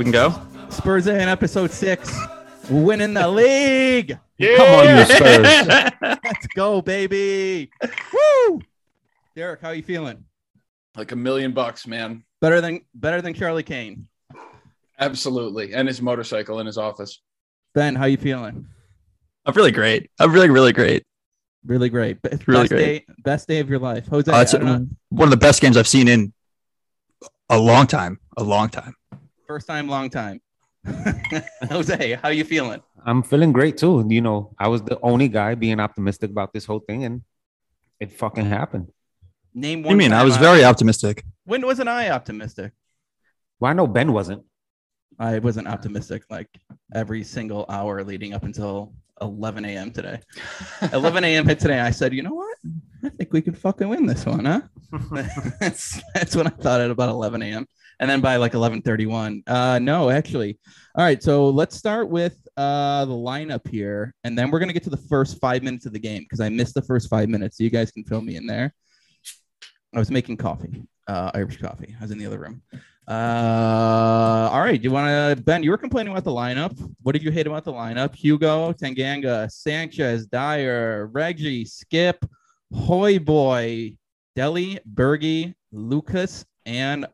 We can go. Spurs in episode six, winning the league. Come on, you Spurs. Let's go, baby. Woo! Derek, how you feeling? like a million bucks, man. Better than better than Charlie Kane. Absolutely, and his motorcycle in his office. Ben, how you feeling? I'm really great. I'm really, really great. Really great. Be- Really best great. day, best day of your life. Jose, Uh, it's I don't know, one of the best games I've seen in a long time. A long time. First time, long time. Jose, how are you feeling? I'm feeling great too. You know, I was the only guy being optimistic about this whole thing, and it fucking happened. Name What one. you mean? I time was very optimistic. When wasn't I optimistic? Well, I know Ben wasn't. I wasn't optimistic like every single hour leading up until 11 a.m. today. 11 a.m. hit today. I said, you know what? I think we could fucking win this one, huh? that's that's when I thought at about 11 a.m. And then by like 11:31, uh, no, actually. All right, so let's start with uh the lineup here, and then we're gonna get to the first five minutes of the game because I missed the first five minutes. So you guys can fill me in there. I was making coffee, uh, Irish coffee. I was in the other room. Uh, all right. Do you want to, Ben? You were complaining about the lineup. What did you hate about the lineup? Hugo, Tanganga, Sanchez, Dyer, Reggie, Skipp, Hoy Boy, Dele, Bergie, Lucas, and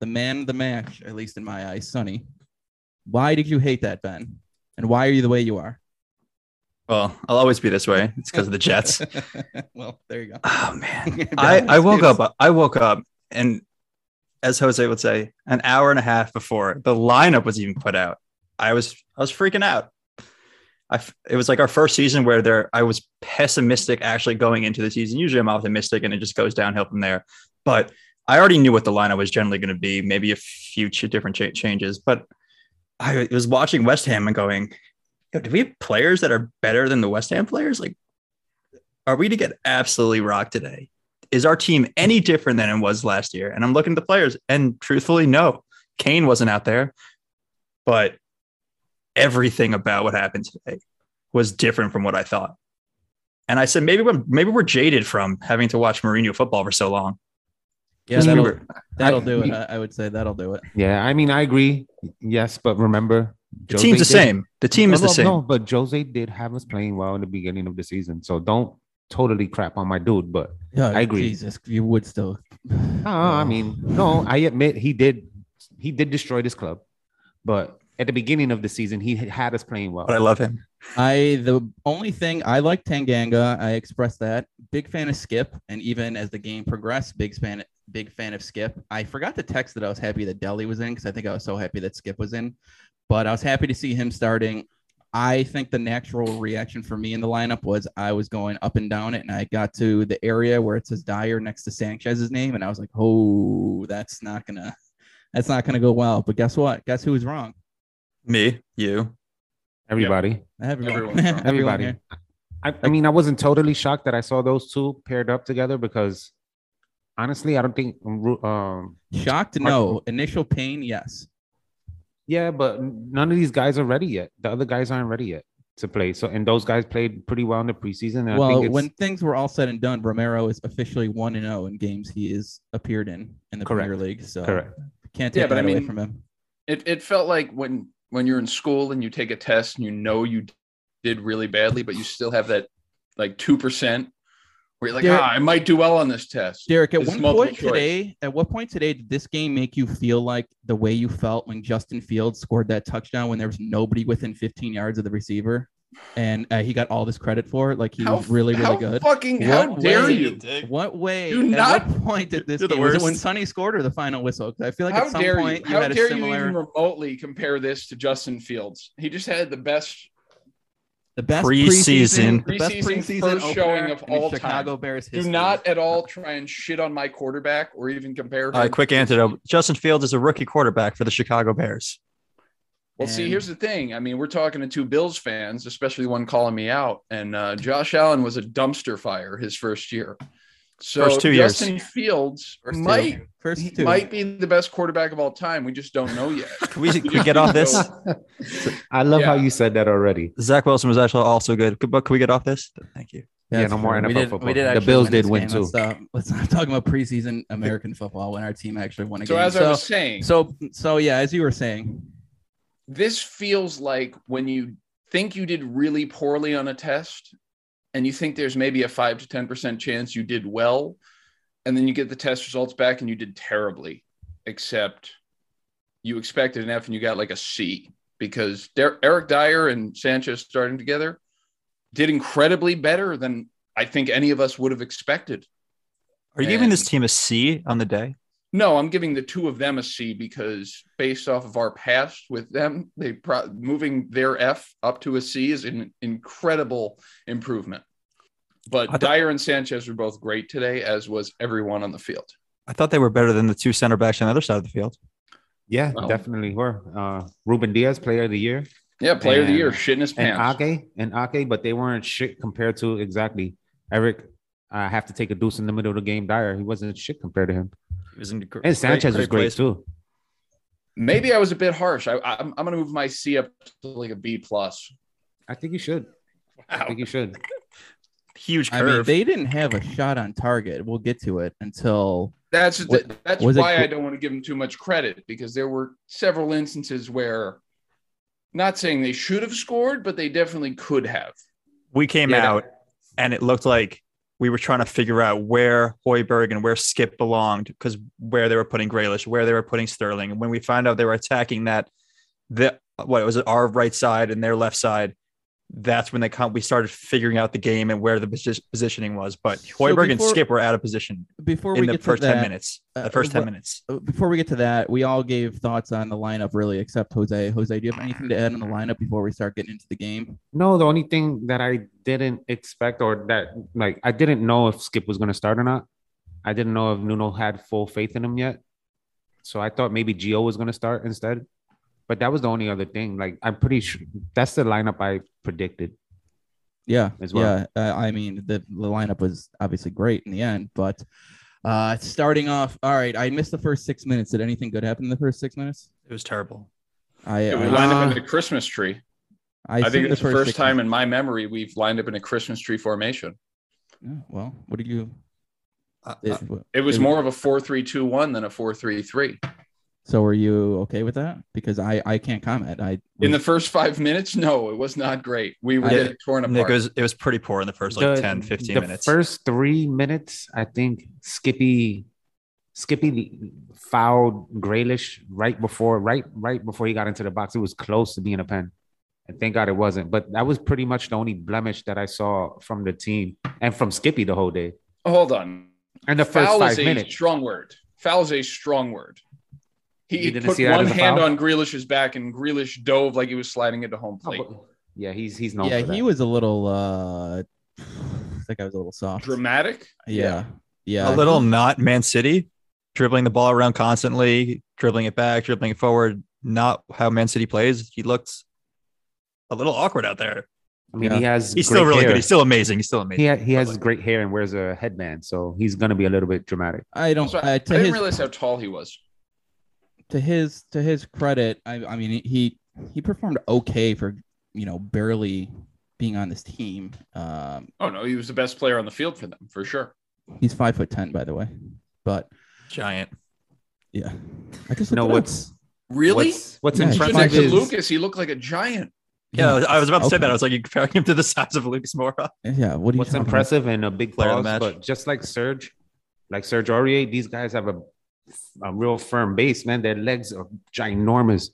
the man of the match, at least in my eyes, Sonny. Why did you hate that, Ben? And why are you the way you are? Well, I'll always be this way. It's because of the Jets. well, there you go. Oh man. I, I woke up I woke up and as Jose would say, an hour and a half before the lineup was even put out. I was I was freaking out. I it was like our first season where there I was pessimistic actually going into the season. Usually I'm optimistic and it just goes downhill from there. But I already knew what the lineup was generally going to be, maybe a few ch- different cha- changes. But I was watching West Ham and going, Yo, do we have players that are better than the West Ham players? Like, are we to get absolutely rocked today? Is our team any different than it was last year? And I'm looking at the players, and truthfully, no. Kane wasn't out there, but everything about what happened today was different from what I thought. And I said, maybe we're, maybe we're jaded from having to watch Mourinho football for so long. Yeah, Because that'll, were- that'll I- do it. I, I would say that'll do it. Yeah, I mean, I agree. Yes, but remember, the team's the did- same. The team is the no, same. No, but Jose did have us playing well in the beginning of the season, so don't totally crap on my dude. But Yeah, I agree. Jesus, you would still. no, I mean, no, I admit he did. He did destroy this club, but at the beginning of the season, he had- had us playing well. But I love him. I the only thing I like Tanganga. I expressed that. Big fan of Skipp, and even as the game progressed, big fan big fan of Skipp. I forgot to text that I was happy that Dele was in because I think I was so happy that Skipp was in. But I was happy to see him starting. I think the natural reaction for me in the lineup was I was going up and down it, and I got to the area where it says Dyer next to Sanchez's name, and I was like, "Oh, that's not gonna, that's not gonna go well." But guess what? Guess who was wrong? Me, you. Everybody, Everyone. Everyone's wrong. Everyone everybody. here. I, I mean, I wasn't totally shocked that I saw those two paired up together because honestly, I don't think. Um, Shocked? No. Initial pain? Yes. yeah, but none of these guys are ready yet. The other guys aren't ready yet to play. So, and those guys played pretty well in the preseason. And I well, think when things were all said and done, Romero is officially one and zero in games he is appeared in in the Correct. Premier League. So correct, can't Yeah, take but that I away mean- from him. It it felt like when when you're in school and you take a test and you know you did really badly, but you still have that like two percent where you're like, Derek- ah, I might do well on this test. Derek, at It's one multiple point choice. today, at what point today did this game make you feel like the way you felt when Justin Fields scored that touchdown when there was nobody within 15 yards of the receiver? and uh, he got all this credit for it. Like he How was really, really how good. Fucking how dare way- you? What way? Do at not- what point did this You're game? Was it when worst. Sonny scored or the final whistle? 'Cause I feel like how at some dare point you? you How had a dare similar, you even remotely compare this to Justin Fields? He just had the best. The best Preseason. preseason, the best Preseason preseason first showing of in all Chicago time. Bears Do not at all try and shit on my quarterback or even compare him. All right, quick to- antidote. Justin Fields is a rookie quarterback for the Chicago Bears. Well, see, here's the thing. I mean, we're talking to two Bills fans, especially one calling me out. And uh, Josh Allen was a dumpster fire his first year. So First two years. Justin Fields First two. might First two. might be the best quarterback of all time. We just don't know yet. Can we, can we get off this? I love how you said that already. Zach Wilson was actually also good. But can we get off this? Thank you. Yeah, That's no more true. NFL We did, football. we did The Bills win did win game. too. Let's, uh, let's not talk about preseason American football when our team actually won a So game. as I was saying, so so yeah, as you were saying, this feels like when you think you did really poorly on a test and you think there's maybe a 5 to 10% chance you did well and then you get the test results back and you did terribly except you expected an F and you got like a C because Der- Eric Dyer and Sanchez starting together did incredibly better than I think any of us would have expected. Are you giving this team a C on the day? No, I'm giving the two of them a C because based off of our past with them, they pro- moving their F up to a C is an incredible improvement. But thought- Dyer and Sanchez were both great today, as was everyone on the field. I thought they were better than the two center backs on the other side of the field. Yeah, Well- definitely were. Uh, Ruben Dias, player of the year, Yeah, player of the year, shit in his and. Ake, and Ake, but they weren't shit compared to exactly Eric. I have to take a deuce in the middle of the game. Dyer, he wasn't shit compared to him. He was in gr- And Sanchez was great place. too. Maybe I was a bit harsh. I, I'm, I'm going to move my C up to like a B plus. I think you should. Wow. I think you should. Huge curve. I mean, they didn't have a shot on target. We'll get to it until That's What- that's was it why I don't want to give them too much credit because there were several instances where, not saying they should have scored, but they definitely could have. we came Yeah, that- out and it looked like we were trying to figure out where Højbjerg and where Skipp belonged because where they were putting Grealish, where they were putting Sterling. And when we found out they were attacking that, the what it was it, our right side and their left side, that's when they come. We started figuring out the game and where the posi- positioning was. But Højbjerg and Skipp were out of position before in we the get first to that, ten minutes. uh, the first ten minutes. uh, before we get to that, we all gave thoughts on the lineup, really, except Jose. Jose, do you have anything to add on the lineup before we start getting into the game? No, the only thing that I didn't expect or that like I didn't know if Skipp was gonna start or not. I didn't know if Nuno had full faith in him yet. So I thought maybe Gio was gonna start instead. But that was the only other thing. Like I'm pretty sure that's the lineup I predicted. Yeah, As well. yeah. Uh, I mean, the, the lineup was obviously great in the end, but uh, starting off, all right. I missed the first six minutes. Did anything good happen in the first six minutes? It was terrible. I It was I, lined up Uh, in the Christmas tree. I, I, think it's the first six time minutes- in my memory we've lined up in a Christmas tree formation. Yeah, well, what did you? Uh, it- uh, It was It- more of a four-three-two-one than a four-three-three. So were you okay with that? Because I I can't comment. I In the first five minutes, no, it was not great. We were I- getting torn apart. it was, it was pretty poor in the first like The- 10, 15 the minutes. first three minutes, I think Skippy Skippy fouled Grealish right before right right before he got into the box. It was close to being a pen. And thank God it wasn't. But that was pretty much the only blemish that I saw from the team and from Skippy the whole day. Hold on. And the first Foul five is a minutes. strong word. Foul is a strong word. You He didn't put see that one hand foul? on Grealish's back, and Grealish dove like he was sliding into home Oh, plate. but- yeah, he's he's known. yeah, for he that. was a little. uh I think I was a little soft. Dramatic. Yeah, yeah. a little not Man City, dribbling the ball around constantly, dribbling it back, dribbling it forward. Not how Man City plays. He looked a little awkward out there. I mean, Yeah. he has He's great still really hair. good. He's still amazing. He's still amazing. he, ha- he has like, great hair and wears a headband, so he's gonna be a little bit dramatic. I don't. So I, I didn't his realize how tall he was. To his to his credit, I, I mean he he performed okay for you know barely being on this team. Um, Oh no, he was the best player on the field for them for sure. he's five foot ten, by the way. But giant. yeah, I just You know up. what's Really? what's, what's Yeah, he's Next impressive to is Lucas, he looked like a giant. Yeah, I was- I was about to say that. I was like, you comparing him to the size of Lucas Moura. Yeah, what are you what's talking about? impressive and a big Player of the pause, match. but just like Serge, like Serge Aurier, these guys have a, a real firm base, man. Their legs are ginormous.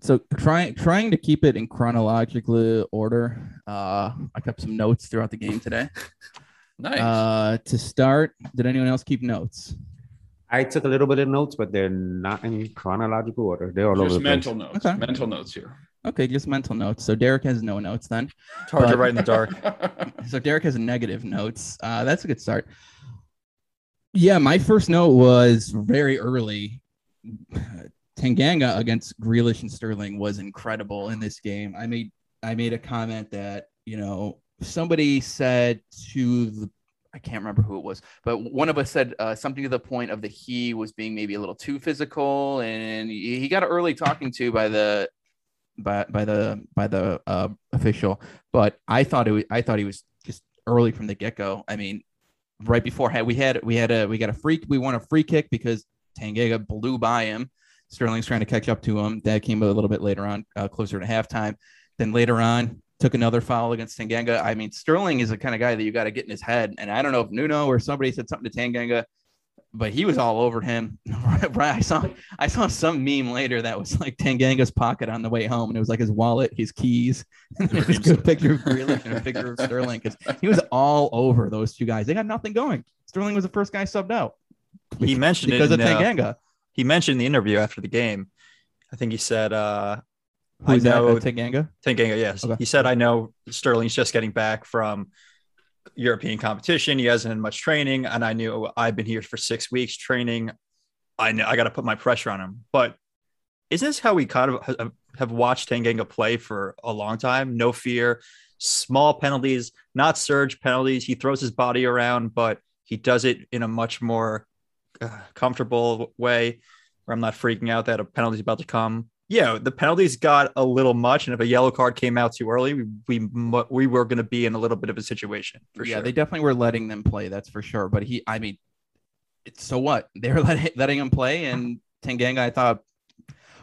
so trying trying to keep it in chronological order. Uh, I kept some notes throughout the game today. Nice. Uh, to start, did anyone else keep notes? I took a little bit of notes, but they're not in chronological order. They're all over Just the place. mental notes. Okay. Mental notes here. Okay, just mental notes. So Derek has no notes then. It's hard to write in the dark. So Derek has negative notes. Uh, that's a good start. Yeah, my first note was very early. Tanganga against Grealish and Sterling was incredible in this game. I made I made a comment that you know somebody said to the I can't remember who it was, but one of us said uh, something to the point of the he was being maybe a little too physical, and he got an early talking to by the by by the by the uh, official. But I thought it was, I thought he was just early from the get go. I mean, right before we had we had a we got a free we won a free kick because Tanganga blew by him. Sterling's trying to catch up to him. That came a little bit later on, uh, closer to halftime. Then later on, took another foul against Tanganga. I mean, Sterling is the kind of guy that you got to get in his head. And I don't know if Nuno or somebody said something to Tanganga, but he was all over him. right, I saw I saw some meme later that was like Tanganga's pocket on the way home, and it was like his wallet, his keys, and then it was a picture of Grealish and a picture of Sterling because he was all over those two guys. They got nothing going. Sterling was the first guy subbed out. He mentioned because it of in, uh, Tanganga. he mentioned in the interview after the game. I think he said, uh, I Who's that? know Uh, Tanganga? Tanganga, yes. Okay. He said, I know Sterling's just getting back from European competition. He hasn't had much training. And I knew I've been here for six weeks training. I know I got to put my pressure on him. But isn't this how we kind of have watched Tanganga play for a long time? No fear, small penalties, not surge penalties. He throws his body around, but he does it in a much more uh, comfortable way where I'm not freaking out that a penalty's about to come. Yeah, the penalties got a little much, and if a yellow card came out too early, we we, we were going to be in a little bit of a situation for yeah, sure. they definitely were letting them play. That's for sure. But he, I mean, it's so what they were letting letting him play, and Tanganga, I thought,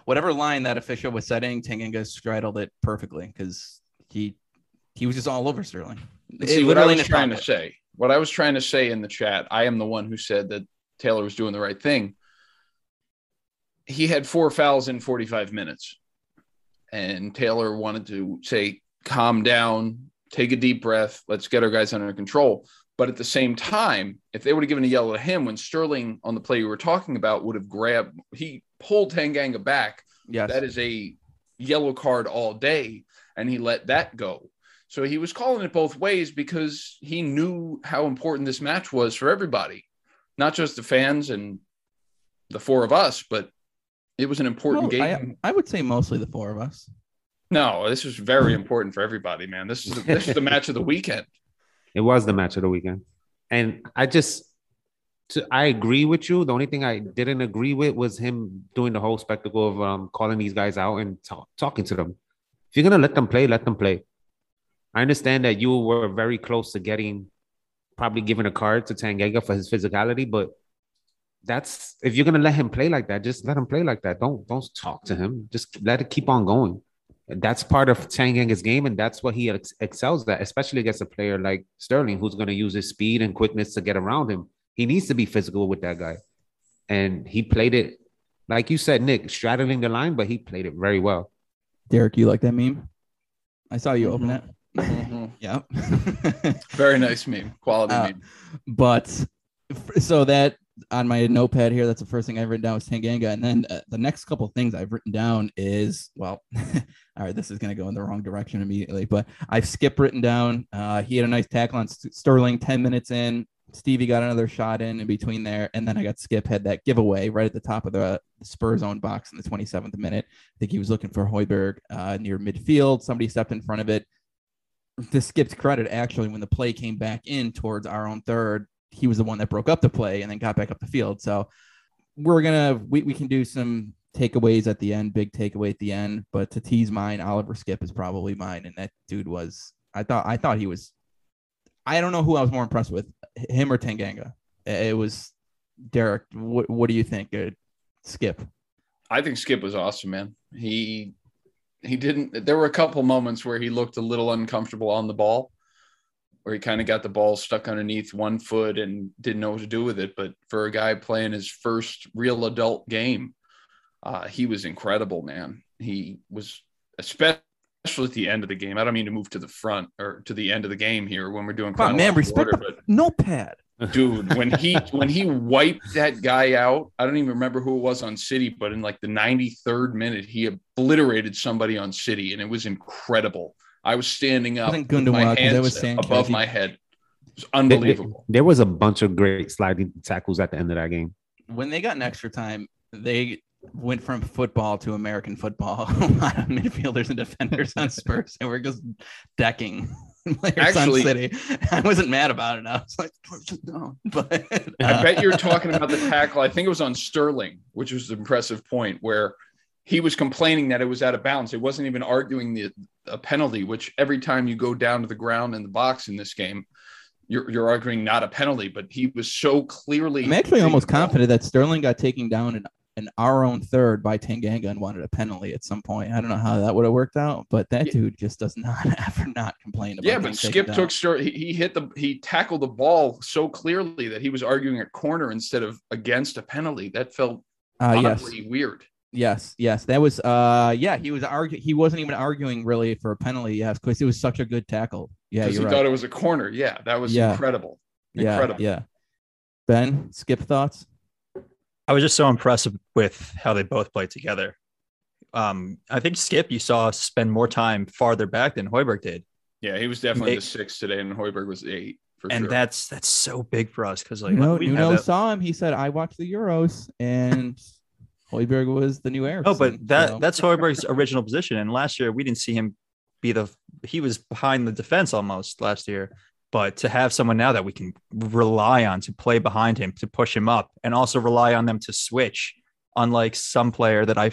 whatever line that official was setting, Tanganga straddled it perfectly because he he was just all over Sterling. See what I was trying to pocket. say. What I was trying to say in the chat. I am the one who said that Taylor was doing the right thing. He had four fouls in 45 minutes, and Taylor wanted to say, "Calm down, take a deep breath, let's get our guys under control." But at the same time, if they would have given a yellow to him when Sterling on the play you were talking about would have grabbed, he pulled Tanganga back Yes, that is a yellow card all day and he let that go. So he was calling it both ways because he knew how important this match was for everybody not just the fans and the four of us but it was an important No, game I, I would say mostly the four of us. no this was very important for everybody man this is this is the match of the weekend It was the match of the weekend. And I just, to, I agree with you. The only thing I didn't agree with was him doing the whole spectacle of um, calling these guys out and talk, talking to them. If you're going to let them play, let them play. I understand that you were very close to getting, probably giving a card to Tanganga for his physicality, but that's if you're gonna let him play like that, just let him play like that. Don't don't talk to him. Just let it keep on going. That's part of Tanganga's game, and that's what he ex- excels at, especially against a player like Sterling, who's going to use his speed and quickness to get around him. He needs to be physical with that guy, and he played it like you said, Nick, straddling the line, but he played it very well. Derek, you like that meme? I saw you open it. Mhm. Yeah. very nice meme quality Uh, meme but so that on my notepad here, that's the first thing I've written down was Tanganga, and then uh, the next couple things I've written down is well, all right, this is going to go in the wrong direction immediately, but I've skipped written down. Uh, he had a nice tackle on St- Sterling, ten minutes in. Stevie got another shot in in between there, and then I got Skipp had that giveaway right at the top of the Spurs own box in the 27th minute. I think he was looking for Højbjerg uh, near midfield. Somebody stepped in front of it. To Skipp's credit, actually, when the play came back in towards our own third, he was the one that broke up the play and then got back up the field. So we're gonna we, we can do some takeaways at the end, big takeaway at the end. But to tease mine, Oliver Skipp is probably mine, and that dude was I thought I thought he was. I don't know who I was more impressed with, him or Tanganga. It was Derek. What what do you think? Uh, Skipp. I think Skipp was awesome, man. He he didn't. There were a couple moments where he looked a little uncomfortable on the ball, where he kind of got the ball stuck underneath one foot and didn't know what to do with it. But for a guy playing his first real adult game, uh, he was incredible, man. he was especially at the end of the game. I don't mean to move to the front or to the end of the game here when we're doing Come on, man, chronological respect order, the notepad. dude, when he when he wiped that guy out, I don't even remember who it was on City, but in like the 93rd minute, he obliterated somebody on City, and it was incredible. I was standing up, Wasn't with my Gundogan, 'cause hands was Sanchez. above He- my head. It was There- unbelievable. There was a bunch of great sliding tackles at the end of that game. When they got an extra time, they went from football to American football. a lot of midfielders and defenders on Spurs, and we're just decking Actually- City. I wasn't mad about it. I was like, no, but I bet uh, you're talking about the tackle. I think it was on Sterling, which was an impressive point where he was complaining that it was out of bounds. It wasn't even arguing the a penalty, which every time you go down to the ground in the box in this game, you're, you're arguing not a penalty, but he was so clearly. I'm actually almost confident that Sterling got taken down in, in our own third by Tanganga and wanted a penalty at some point. I don't know how that would have worked out, but that Yeah. dude just does not ever not complain about. Yeah, but Skipp took Ster- he, he hit the he tackled the ball so clearly that he was arguing a corner instead of against a penalty. That felt Uh, yes, weird. Yes, yes. That was. Uh, yeah. He was arguing. He wasn't even arguing really for a penalty. Yes, because it was such a good tackle. Yeah, Because you're he right. thought it was a corner. Yeah, that was Yeah. incredible. yeah, incredible. yeah. Ben, Skipp thoughts. I was just so impressed with how they both played together. Um, I think Skipp, you saw spend more time farther back than Højbjerg did, Yeah, he was definitely They- the six today, and Højbjerg was eight for and sure. that's that's so big for us because like you know, we Nuno saw him. He said, "I watched the Euros," and Højbjerg was the new Eriksen. No, but that so- that's Højbjerg's original position. And last year we didn't see him be the he was behind the defense almost last year. But to have someone now that we can rely on to play behind him, to push him up, and also rely on them to switch, unlike some player that I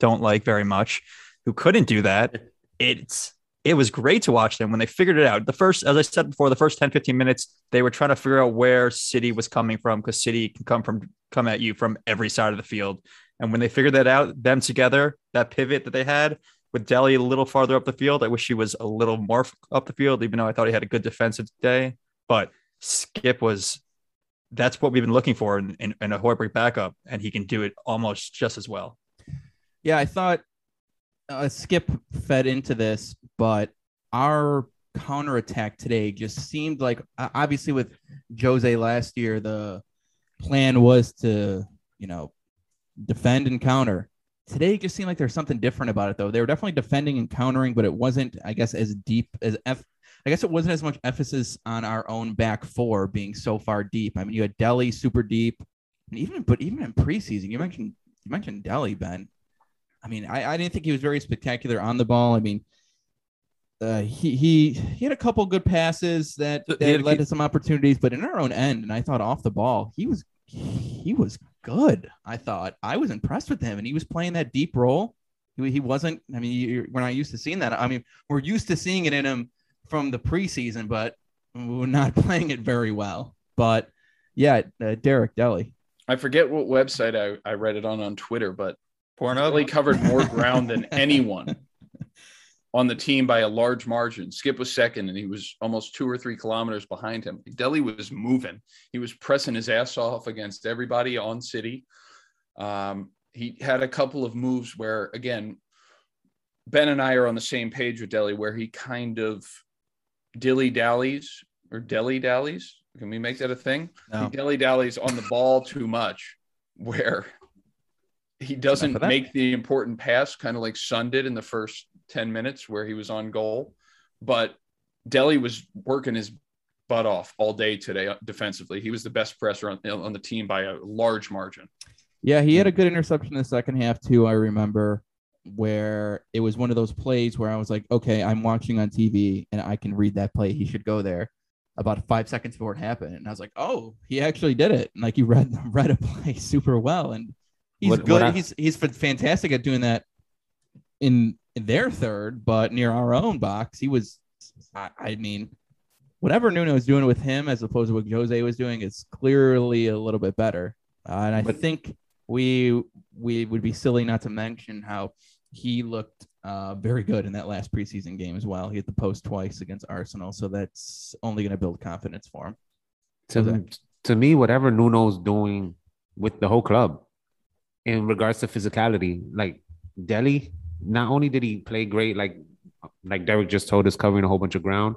don't like very much, who couldn't do that. It's it was great to watch them when they figured it out. The first, as I said before, the first 10, 15 minutes, they were trying to figure out where City was coming from because City can come from come at you from every side of the field. And when they figured that out, them together, that pivot that they had with Dele a little farther up the field, I wish he was a little more up the field, even though I thought he had a good defensive day. But Skipp was that's what we've been looking for in, in, in a Højbjerg backup, and he can do it almost just as well. Yeah, I thought uh, Skipp fed into this, but our counterattack today just seemed like obviously with Jose last year, the plan was to, you know, defend and counter. Today it just seemed like there's something different about it though. They were definitely defending and countering, but it wasn't, I guess, as deep as F. I guess it wasn't as much emphasis on our own back four being so far deep. I mean, you had Dele super deep, and even but even in preseason, you mentioned you mentioned Dele, Ben. I mean, I, I didn't think he was very spectacular on the ball. I mean, uh, he he he had a couple good passes that, that led to some opportunities, but in our own end, and I thought off the ball, he was he was good. I thought I was impressed with him, and he was playing that deep role. He, he wasn't. I mean, you, we're not used to seeing that. I mean, we're used to seeing it in him from the preseason, but we're not playing it very well. But yeah, uh, Derek Dele. I forget what website I, I read it on on Twitter, but Porno. Dele covered more ground than anyone on the team by a large margin. Skipp was second, and he was almost two or three kilometers behind him. Dele was moving. He was pressing his ass off against everybody on City. Um, he had a couple of moves where, again, Ben and I are on the same page with Dele, where he kind of dilly dallies or Delhi dallies. Can we make that a thing? No. He dilly dallies on the ball too much, where he doesn't Enough of that. make the important pass, kind of like Son did in the first 10 minutes where he was on goal. But Dele was working his butt off all day today uh, defensively. He was the best presser on, on the team by a large margin. Yeah, he had a good interception in the second half too. I remember where it was one of those plays where I was like, okay, I'm watching on TV and I can read that play. He should go there. About five seconds before it happened, and I was like, oh, he actually did it. And like he read read a play super well, and he's What- good. what I- he's he's fantastic at doing that in, in their third, but near our own box, he was. I, I mean, whatever Nuno is doing with him as opposed to what Jose was doing is clearly a little bit better. Uh, and I But- think we we would be silly not to mention how he looked uh, very good in that last preseason game as well. He hit the post twice against Arsenal, so that's only going to build confidence for him. to, to me, whatever Nuno's doing with the whole club in regards to physicality, like Dele, not only did he play great, like like Derek just told us, covering a whole bunch of ground,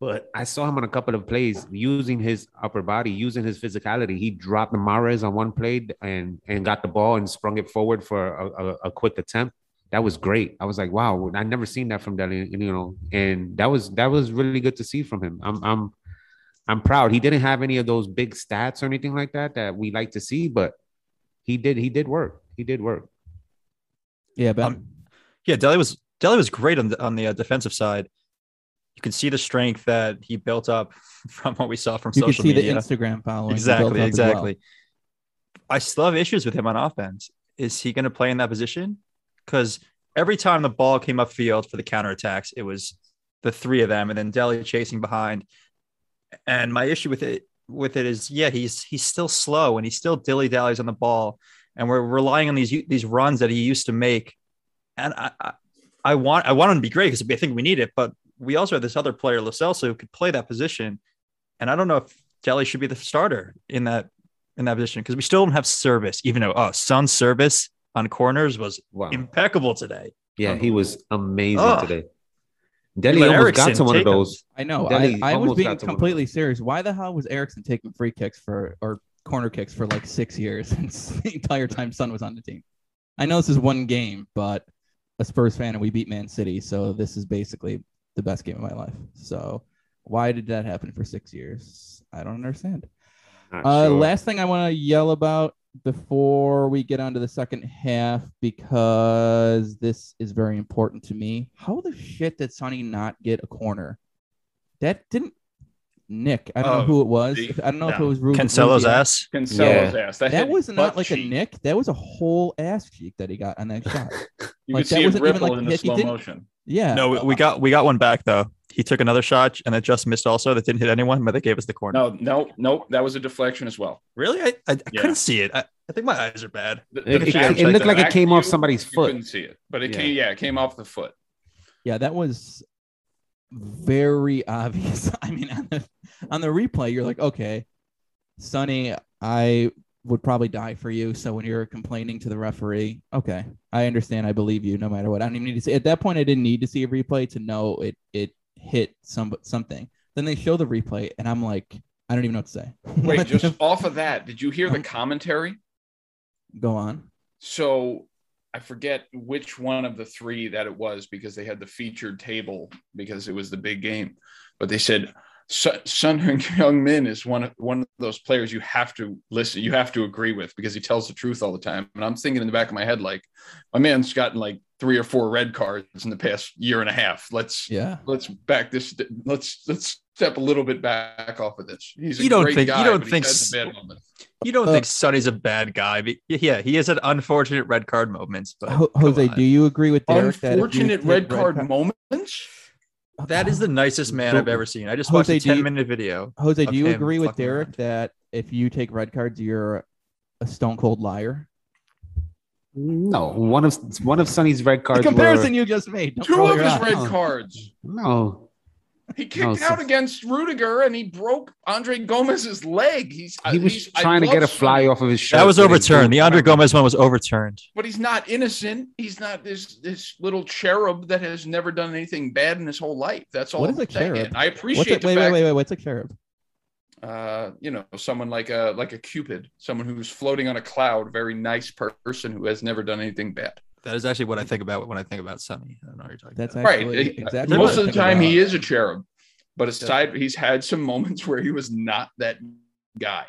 but I saw him on a couple of plays using his upper body, using his physicality. He dropped the Mahrez on one play and and got the ball and sprung it forward for a, a, a quick attempt. That was great. I was like, wow, I never seen that from Dele, you know, and that was that was really good to see from him. I'm I'm I'm proud. He didn't have any of those big stats or anything like that that we like to see, but he did he did work. He did work. Yeah, but Um, yeah, Dele was Dele was great on the on the uh, defensive side. You can see the strength that he built up from what we saw from you can social see media. the Instagram following. built exactly, well. exactly. I still have issues with him on offense. Is he going to play in that position? Because every time the ball came upfield for the counterattacks, it was the three of them, and then Dele chasing behind. And my issue with it with it is, yeah, he's he's still slow and he still dilly dallies on the ball, and we're relying on these these runs that he used to make. And I I, I want I want him to be great because I think we need it, but we also have this other player, Lo Celso, who could play that position. And I don't know if Dele should be the starter in that in that position because we still don't have service, even though oh, Son's service on corners was Wow. impeccable today. Yeah, he was amazing Ugh. today. We Dele let almost got to one of take him. those. I know. Dele I, I was being got to one of completely serious. Why the hell was Eriksen taking free kicks for or corner kicks for like six years since the entire time Sun was on the team? I know this is one game, but a Spurs fan and we beat Man City, so this is basically the best game of my life. So why did that happen for six years? I don't understand. Uh, sure. Last thing I want to yell about before we get on to the second half, because this is very important to me. How the shit did Sonny not get a corner? That didn't Nick. I don't know Oh, who it was. the- I don't know if it was Ruben. Cancelo's Rubio. ass. Cancelo's ass. That, That was not butt like a nick. That was a whole ass cheek that he got on that shot. You Like, could see it wasn't ripple like in the slow motion. Yeah. No, we, we got we got one back though. He took another shot and it just missed also. That didn't hit anyone, but they gave us the corner. No, no, no. That was a deflection as well. Really? I, I, I Yeah. couldn't see it. I, I think my eyes are bad. The- It- the it- back- it looked the like it back came off view, somebody's you foot. couldn't see it, but it Yeah. came. Yeah, it came off the foot. Yeah, that was very obvious. I mean, on the, on the replay, you're like, okay, Sonny, I would probably die for you. So when you're complaining to the referee, okay, I understand. I believe you, no matter what. I don't even need to see. At that point, I didn't need to see a replay to know it it hit some something. Then they show the replay, and I'm like, I don't even know what to say. Wait, just off of that, did you hear the commentary? go on. So I forget which one of the three that it was because they had the featured table because it was the big game. But they said Sun Sun Young Min is one of one of those players you have to listen, you have to agree with because he tells the truth all the time. And I'm thinking in the back of my head, like, my man's gotten like three or four red cards in the past year and a half. Let's Yeah. let's back this. Let's let's step a little bit back off of this. He's a You don't great think- you don't think had s- some bad moments. You don't Uh, think Sonny's a bad guy? But yeah, he has had unfortunate red card moments. But Ho- Jose, on. do you agree with Derek that Unfortunate take red card card- moments. that is the nicest man I've ever seen. I just Jose, watched a do you- ten minute video. Jose, do you agree with Derek around. that if you take red cards, you're a stone cold liar? No, one of one of Sonny's red cards. the comparison were- you just made. Two of his eyes. red cards. no, He kicked No, out so- against Rudiger and he broke Andre Gomes's leg. He's he was he's- I trying to get a fly Sonny, off of his shirt. That was overturned. The Andre Gomes one was overturned. but he's not innocent. He's not this this little cherub that has never done anything bad in his whole life. That's all. What I'm a saying. cherub? And I What's appreciate it? the Wait, fact, wait, wait, wait. What's a cherub? uh, you know, someone like a like a cupid, someone who's floating on a cloud, very nice person who has never done anything bad. That is actually what I think about when I think about Sonny. I don't know what you're talking That's about. Right. actually He- exactly. Most of the time, about. he is a cherub, but aside, he's had some moments where he was not that guy.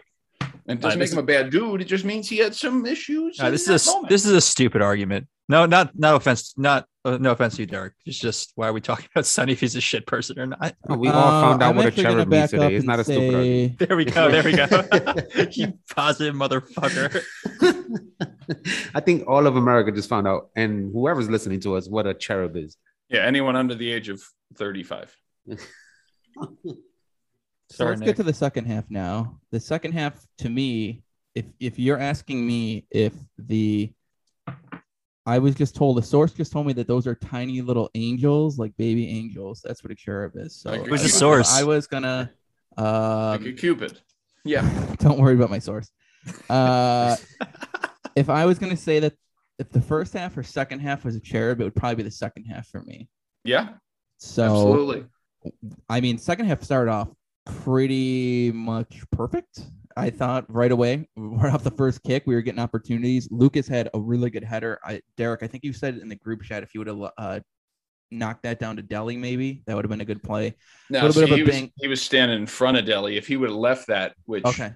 And it doesn't Uh, make him a bad dude. It just means he had some issues. Uh, this that is a, moment. this is a stupid argument. No, not no offense, not uh, no offense to you, Derek. It's just why are we talking about Sonny if he's a shit person or not? No, we all Uh, found out I'm what a cherub means back up today. It's and not a stupid argument. There we go. There we go. you positive motherfucker. I think all of America just found out, and whoever's listening to us, what a cherub is. yeah, anyone under the age of 35. So Sorry, let's Nick. get to the second half now. The second half, to me, if if you're asking me if the, I was just told the source just told me that those are tiny little angels, like baby angels. That's what a cherub is. So Like a Who's the source? I was gonna. Like a Um, cupid. Yeah. don't worry about my source. Uh, if I was gonna say that if the first half or second half was a cherub, it would probably be the second half for me. Yeah, So absolutely. I mean, second half started off pretty much perfect. I thought right away, right off the first kick, we were getting opportunities. Lucas had a really good header. I, Derek, I think you said in the group chat if you would have uh, knocked that down to Dele, maybe that would have been a good play. Now, little bit see, of a he, was, he was standing in front of Dele. If he would have left that, which Okay,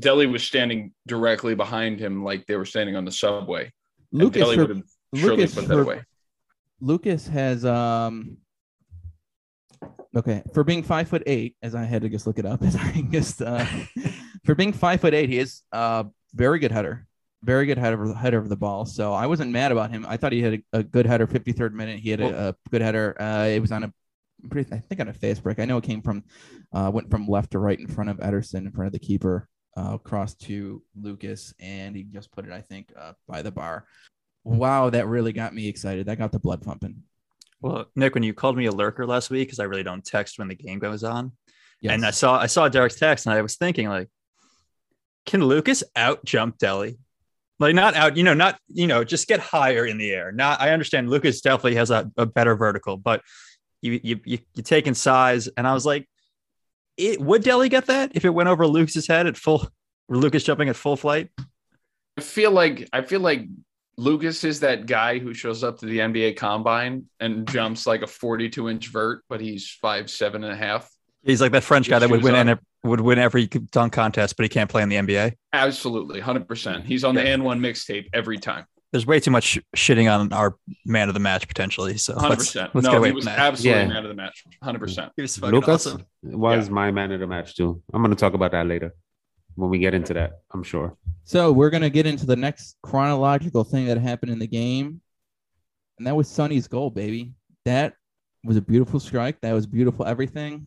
Dele was standing directly behind him, like they were standing on the subway. Lucas Dele for- would have surely Lucas put that for- away. Lucas has um. Okay, for being five foot eight, as I had to just look it up, as I just uh, for being five foot eight, he is uh very good header, very good header header of the ball. So I wasn't mad about him. I thought he had a, a good header. Fifty third minute, he had a, a good header. Uh, it was on a pretty, I think on a fast break. I know it came from, uh, went from left to right in front of Ederson, in front of the keeper, uh, across to Lucas, and he just put it, I think, uh, by the bar. Wow, that really got me excited. That got the blood pumping. Well, Nick, when you called me a lurker last week, because I really don't text when the game goes on, Yes. and I saw I saw Derek's text, and I was thinking like, can Lucas out jump Dele? Like not out, you know, not you know, just get higher in the air. Not I understand Lucas definitely has a, a better vertical, but you you you you taking size, and I was like, it would Dele get that if it went over Lucas's head at full, Lucas jumping at full flight? I feel like I feel like Lucas is that guy who shows up to the NBA combine and jumps like a 42 inch vert, but he's five, seven and a half. He's like that French guy that would win on. and would win every dunk contest, but he can't play in the NBA. Absolutely, 100%. He's on the N1 mixtape every time. There's way too much shitting on our man of the match potentially. So 100%. let's, let's get no, he was absolutely Yeah. man of the match. 100%. He was fucking Lucas awesome. was my man of the match too. I'm going to talk about that later when we get into that. I'm sure. So we're gonna get into the next chronological thing that happened in the game, and that was Sonny's goal, baby. That was a beautiful strike. That was beautiful everything.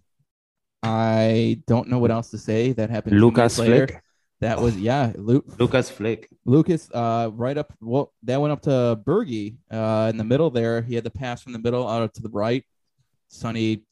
I don't know what else to say. That happened. Lucas. Flick. That was yeah, Luke. Lucas Flick. Lucas, uh, right up. Well, that went up to Bergie, uh, in the middle there. He had the pass from the middle out to the right. Sonny,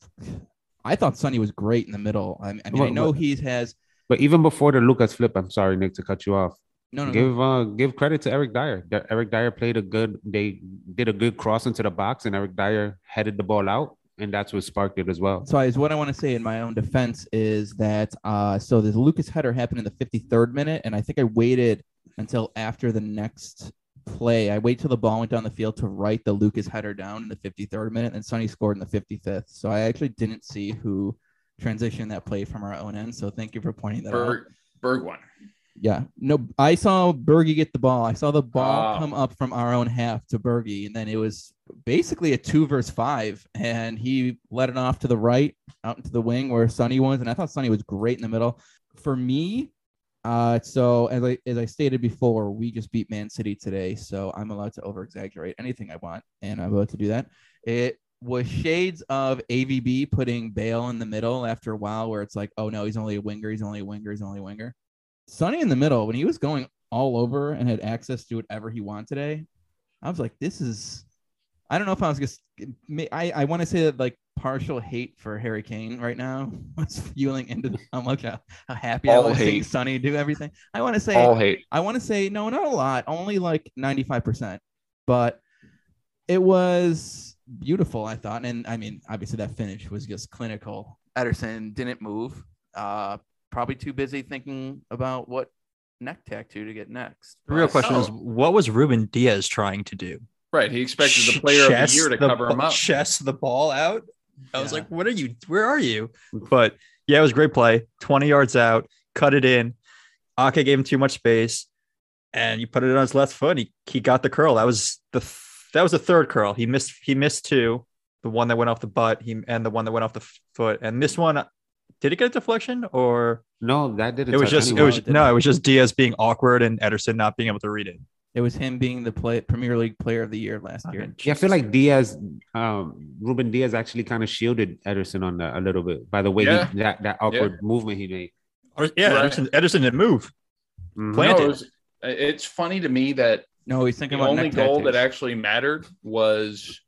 I thought Sonny was great in the middle. I, I mean, I know but- he has But even before the Lucas flip, I'm sorry, Nick, to cut you off. no, no, no. give uh give credit to Eric Dyer. Eric Dyer played a good. They did a good cross into the box, and Eric Dyer headed the ball out, and that's what sparked it as well. So is what I want to say in my own defense is that uh so the Lucas header happened in the 53rd minute, and I think I waited until after the next play. I wait till the ball went down the field to write the Lucas header down in the 53rd minute, and Sonny scored in the 55th. So I actually didn't see who transitioned that play from our own end. So thank you for pointing that out. Berg, Berg one. Yeah. No, I saw Bergie get the ball. I saw the ball Ah. come up from our own half to Bergie, and then it was basically a two versus five, and he let it off to the right, out into the wing where Sonny was, and I thought Sonny was great in the middle. For me, uh, so as I as I stated before, we just beat Man City today, so I'm allowed to over exaggerate anything I want, and I'm about to do that. It was shades of AVB putting Bale in the middle after a while, where it's like, oh no, he's only a winger, he's only a winger, he's only a winger. Sonny in the middle, when he was going all over and had access to whatever he wanted today, I was like, this is. I don't know if I was just. I I want to say that like partial hate for Harry Kane right now was fueling into how much how, how happy I All was seeing hate. Sonny do everything. I want to say All hate. I want to say no, not a lot, only like 95%. But it was beautiful, I thought. And I mean, obviously that finish was just clinical. Ederson didn't move. Uh probably too busy thinking about what neck tattoo to get next. The real But- question is, what was Ruben Dias trying to do? Right. He expected the player of the year to the cover him up. Chest the ball out. I was like, what are you? Where are you? But yeah, it was a great play. 20 yards out, cut it in. Ake gave him too much space, and you put it on his left foot. He he got the curl. That was the th- that was the third curl. He missed he missed two. The one that went off the butt, he and the one that went off the foot. And this one, did it get a deflection or No, that didn't. it was touch just it anyone. was it didn't. no, it was just Dias being awkward and Ederson not being able to read it. It was him being the play, Premier League player of the year last year. Yeah, I feel like Dias, um, Ruben Dias actually kind of shielded Ederson on that a little bit by the way Yeah. he, that that awkward movement he made. Or- yeah, Right. Ederson, Ederson didn't move. Mhm. Planted. No, it was- it's funny to me that No, he's thinking the about only neck goal that actually mattered was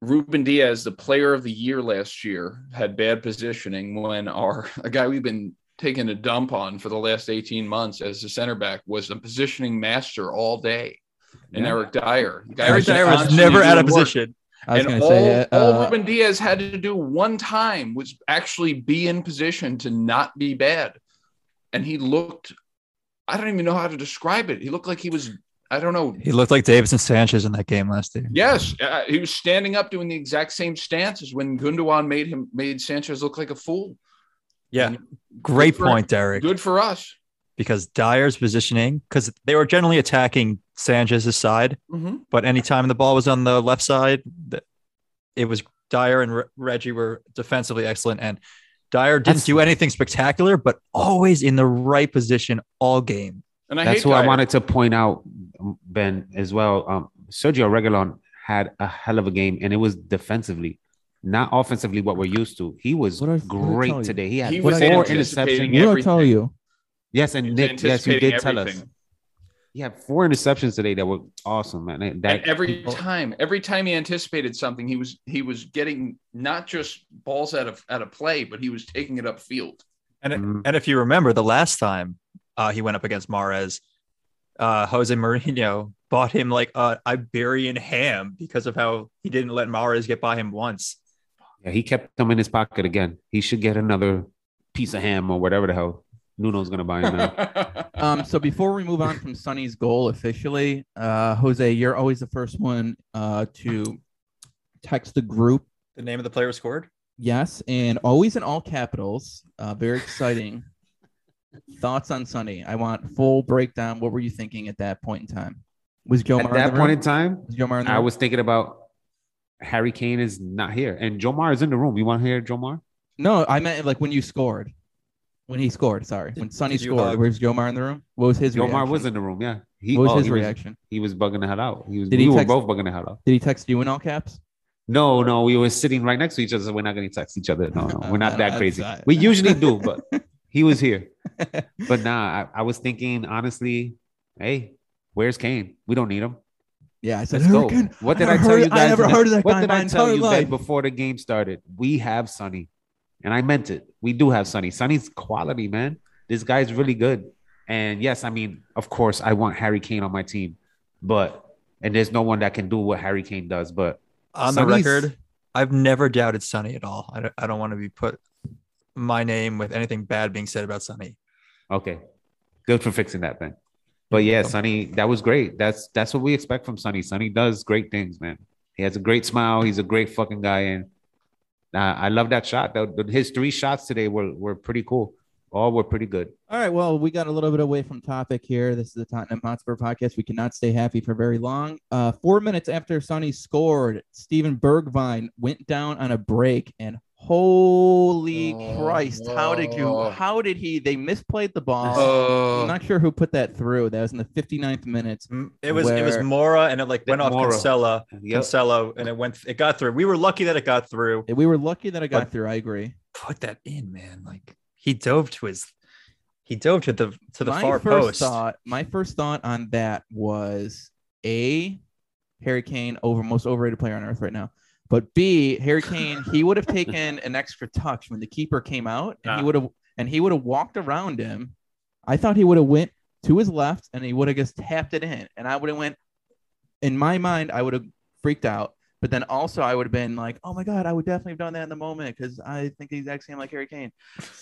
Ruben Dias, the player of the year last year, had bad positioning when our a guy we've been taking a dump on for the last 18 months as a center back was a positioning master all day. and Yeah. Eric Dyer. Guy Eric was Dyer was never out of position. I was and going to all, say, all uh, Ruben Dias had to do one time was actually be in position to not be bad. And he looked, I don't even know how to describe it. He looked like he was, I don't know. He looked like Davinson Sanchez in that game last year. Yes, uh, he was standing up doing the exact same stance as when Gundogan made him, made Sanchez look like a fool. Yeah. And Great Good for- point, Derek. Good for us. Because Dier's positioning, because they were generally attacking Sanchez's side, Mhm. but anytime the ball was on the left side, it was Dier and Re- Reggie were defensively excellent. And Dier didn't That's- do anything spectacular, but always in the right position all game. And I That's hate what I wanted to point out, Ben, as well. Um, Sergio Reguilón had a hell of a game, and it was defensively, not offensively. What we're used to. He was I- what I tell great you? today. He had He four was anticipating interceptions. what did I tell you? Yes, and Nick, yes, you anticipating did tell us. everything. He had four interceptions today that were awesome, man. That, and every time, every time he anticipated something, he was he was getting not just balls out of out of play, but he was taking it upfield. And it- Mhm. and if you remember the last time uh, he went up against Mahrez, uh, Jose Mourinho bought him like a Iberian ham because of how he didn't let Mahrez get by him once. Yeah, he kept them in his pocket again. He should get another piece of ham or whatever the hell Nuno's gonna buy him now. Um, so before we move on from Sonny's goal officially, uh, Jose, you're always the first one uh, to text the group. The name of the player scored. Yes, and always in all capitals. Uh, very exciting. Thoughts on Sonny? I want full breakdown. What were you thinking at that point in time? Was Joe At Mar that in the point room? in time, Was Joe Mar in the I room? was thinking about Harry Kane is not here, and Jomar is in the room. You want to hear Jomar? No, I meant like when you scored. When he scored, sorry. When Sonny did you scored, hug? was Joe Mar in the room? What was his Jomar reaction? was in the room. Yeah, he, what was oh, his he reaction? he was bugging the hell out. He was. Did we he were text- both bugging the hell out. Did he text you in all caps? No, no, we were sitting right next to each other. So we're not going to text each other. No, no, we're not Uh, that crazy. not- We usually do, but he was here. But nah, I, I was thinking honestly, hey, where's Kane? We don't need him. Yeah, I said, Let's go. What did I I, tell heard- you guys? I never in heard of that what guy did my I tell entire you life. Before the game started? We have Sonny, and I meant it. We do have Sonny. Sonny's quality, man. This guy's really good. And yes, I mean, of course, I want Harry Kane on my team, but and there's no one that can do what Harry Kane does. But On the record, I've never doubted Sonny at all. I don't, I don't want to be put my name with anything bad being said about Sonny. Okay. Good for fixing that, Ben. But yeah, Sonny, that was great. That's that's what we expect from Sonny. Sonny does great things, man. He has a great smile. He's a great fucking guy, and uh, I love that shot. The- his three shots today were were pretty cool. All were pretty good. All right. Well, we got a little bit away from topic here. This is the Tottenham Hotspur podcast. We cannot stay happy for very long. Uh, four minutes after Sonny scored, Steven Bergwijn went down on a break, and holy Oh, Christ, how did you? oh. How did he? They misplayed the ball. Oh, I'm not sure who put that through. That was in the 59th minute. It was it was Moura and it like went off Moura. Cancelo, Yep. Cancelo, and it went it got through. We were lucky that it got through. We were lucky that it got But- through. I agree. Put that in, man. Like he dove to his he dove to the to the my far first post. thought, my first thought on that was a Harry Kane over most overrated player on earth right now. But B, Harry Kane, he would have taken an extra touch when the keeper came out, and he Ah. would have and he would have walked around him. I thought he would have went to his left and he would have just tapped it in, and I would have went. In my mind, I would have freaked out. But then also, I would have been like, "Oh my god, I would definitely have done that in the moment because I think the exact same like Harry Kane."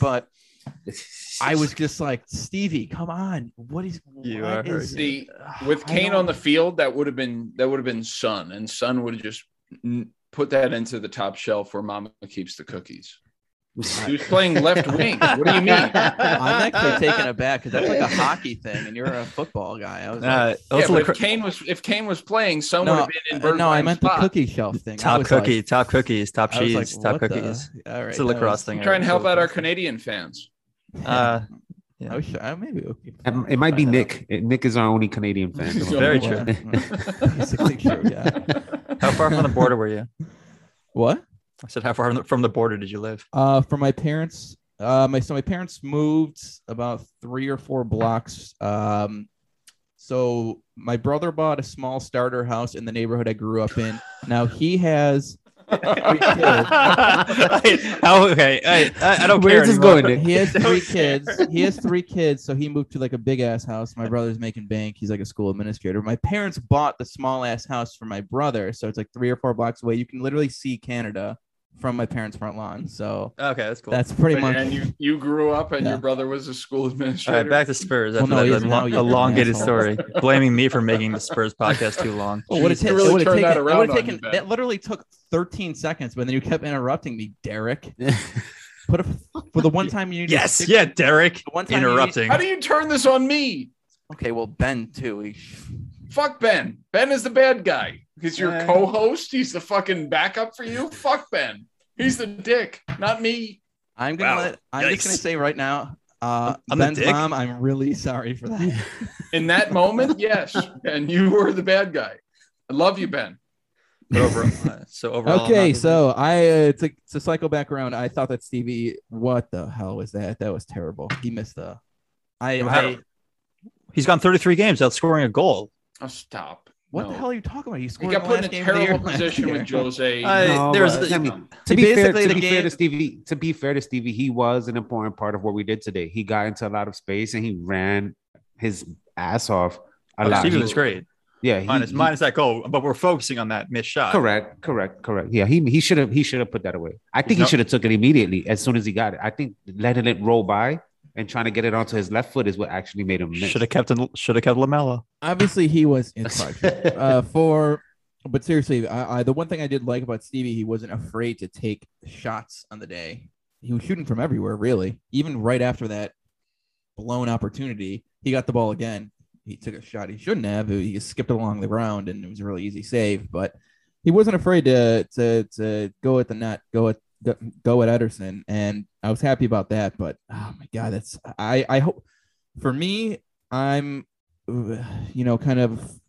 But I was just like, Stevie, come on. What is You what are is- The- with Kane on the field, that would have been that would have been Son, and Son would have just n- put that into the top shelf where Mama keeps the cookies. He was playing left wing. What do you mean? I'm actually taken aback because that's like a hockey thing, and you're a football guy. I was Uh, like, also yeah, but lacro- if Kane was if Kane was playing, Son no, would have been in uh, no, I Bergwijn's meant the cookie shelf thing. Top was like- cookie, top cookies, top cheese, like, top what the- cookies. All right, It's a lacrosse was- thing. Try and I- help out our Canadian fans. Uh, I wish I, maybe we'll Um, It might be. Nick. Nick is our only Canadian fan. Very true. Basically true. Yeah. How far from the border were you? What? I said, how far from the- from the border did you live? Uh, for my parents, uh, my so my parents moved about three or four blocks. Um, so my brother bought a small starter house in the neighborhood I grew up in. Now he has How- okay, I, I, I don't care. Where's this going, Nick? He has three kids. He has three kids, so he moved to like a big ass house. My brother's making bank. He's like a school administrator. My parents bought the small ass house for my brother, so it's like three or four blocks away. You can literally see Canada from my parents' front lawn. So Okay, that's cool. that's pretty much. and you you grew up and Yeah. your brother was a school administrator. right, back to Spurs. Well, no, he that, is that long- You're elongated story, blaming me for making the Spurs podcast too long. Well, would have Jeez, really it would have turned that taken, it around would've taken you, that literally took 13 seconds, but then you kept interrupting me, Derek. Put a for the one time you need Yes, stick- yeah, Derek, one time you need- interrupting. How do you turn this on me? okay, well, Ben too. He, Fuck Ben. Ben is the bad guy. He's your Yeah. co-host. He's the fucking backup for you. Fuck Ben. He's the dick, not me. I'm gonna Wow. let. I'm just gonna say right now, uh, I'm Ben's mom. I'm really sorry for that. In that moment, yes. And you were the bad guy. I love you, Ben. But overall, uh, so overall, okay, so I uh, to to cycle back around. I thought that Stevie. What the hell was that? That was terrible. He missed the. I, I he's gone 33 games without scoring a goal. Oh, stop. What No. the hell are you talking about? He He scored got the put in a game of the terrible position with. Jose. Uh, I- No, there's but, the- I mean, to be fair, to the be fair to Stevie, to be fair to Stevie, he was an important part of what we did today. He got into a lot of space and he ran his ass off a Oh, lot. Stevie He- was great. Yeah, he, Minus, he- minus that goal, but we're focusing on that missed shot. correct, correct, correct. Yeah, he he should have he should have put that away. I think No. he should have took it immediately as soon as he got it. I think letting it roll by and trying to get it onto his left foot is what actually made him miss. Should have kept should have kept Lamela. Obviously, he was in charge. uh, for but seriously, I, I the one thing I did like about Stevie, he wasn't afraid to take shots on the day. He was shooting from everywhere, really. Even right after that blown opportunity, he got the ball again. He took a shot he shouldn't have. He skipped along the ground, and it was a really easy save. But he wasn't afraid to to to go at the net, go at go, at Ederson, and I was happy about that. But oh my god, that's I I hope for me, I'm you know kind of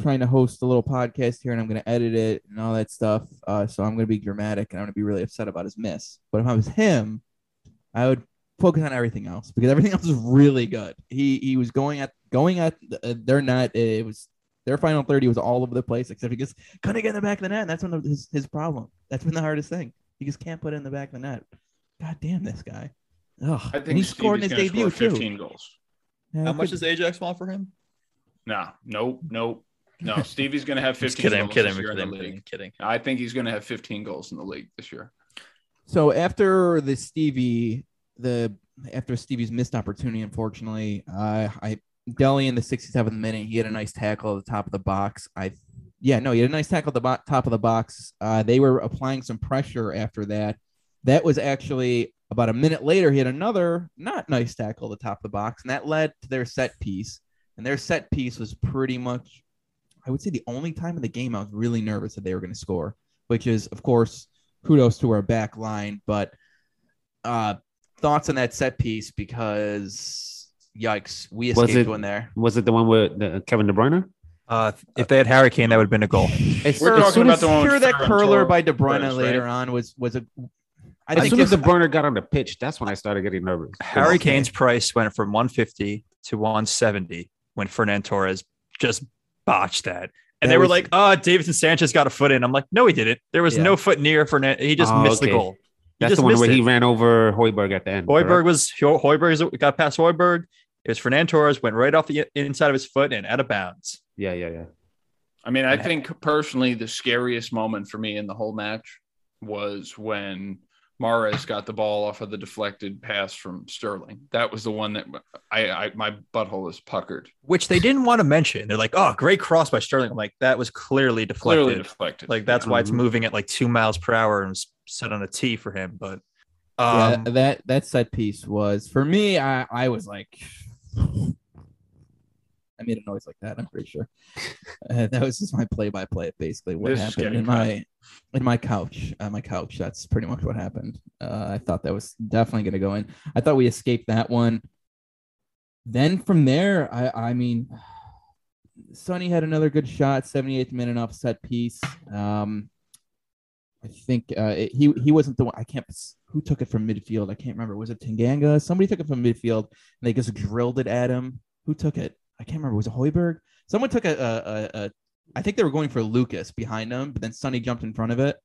trying to host a little podcast here and I'm going to edit it and all that stuff. Uh, so I'm going to be dramatic and I'm going to be really upset about his miss. But if I was him, I would focus on everything else because everything else is really good. He he was going at going at uh, their net. It was their final 30 was all over the place except he just couldn't get in the back of the net. And that's one of his, his problem. That's been the hardest thing. He just can't put it in the back of the net. God damn this guy. Ugh. I and think he scored in his debut score too. 15 goals. Yeah, How much could- does Ajax want for him? Nah, nope, nope. No, Stevie's going to have 15 Just kidding. I'm goals kidding. this I'm in kidding. the I'm league. kidding. I think he's going to have 15 goals in the league this year. So after the Stevie, the after Stevie's missed opportunity, unfortunately, uh, I Dele in the 67th minute, he had a nice tackle at the top of the box. I, yeah, no, he had a nice tackle at the bo- top of the box. Uh, they were applying some pressure after that. That was actually about a minute later. He had another not nice tackle at the top of the box, and that led to their set piece. And their set piece was pretty much, I would say, the only time in the game I was really nervous that they were going to score, which is, of course, kudos to our back line. But uh, thoughts on that set piece because yikes, we Was escaped it- one there. Was it the one with the, Kevin De Bruyne? Uh, if they had Harry Kane, that would have been a goal. As, We're as talking soon about as, the one Sure, that curler by De Bruyne right? later on was was a. I as think soon as if- De Bruyne got on the pitch, that's when I started getting nervous. Harry Kane's price went from 150 to 170 when Ferran Torres just botched that. And That they were was- like, "Oh, Davinson Sanchez got a foot in." I'm like, "No, he didn't. There was Yeah. no foot near Ferran. He just Oh, missed the goal. He That's just the one where it. he ran over Højbjerg at the end. Højbjerg correct? was Højbjerg got past Højbjerg. It was Ferran Torres went right off the inside of his foot and out of bounds. Yeah, yeah, yeah. I mean, I think personally, the scariest moment for me in the whole match was when Mahrez got the ball off of the deflected pass from Sterling. That was the one that I, I my butthole was puckered. Which they didn't want to mention. They're like, "Oh, great cross by Sterling." I'm like, "That was clearly deflected. Clearly deflected. Like that's why it's Mhm. moving at like two miles per hour and set on a tee for him." But yeah, um, that that set piece was for me. I I was like, I made a noise like that. I'm pretty sure uh, that was just my play-by-play. Basically, what This happened in my in my couch. Uh, my couch. That's pretty much what happened. Uh, I thought that was definitely going to go in. I thought we escaped that one. Then from there, I I mean, Sonny had another good shot, 78th minute off set piece. Um, I think uh, it- he he wasn't the one. I can't. Who took it from midfield? I can't remember. Was it Tanganga? Somebody took it from midfield and they just drilled it at him. Who took it? I can't remember. Was it Højbjerg? Someone took a, a, a, a I think they were going for Lucas behind him, but then Sonny jumped in front of it.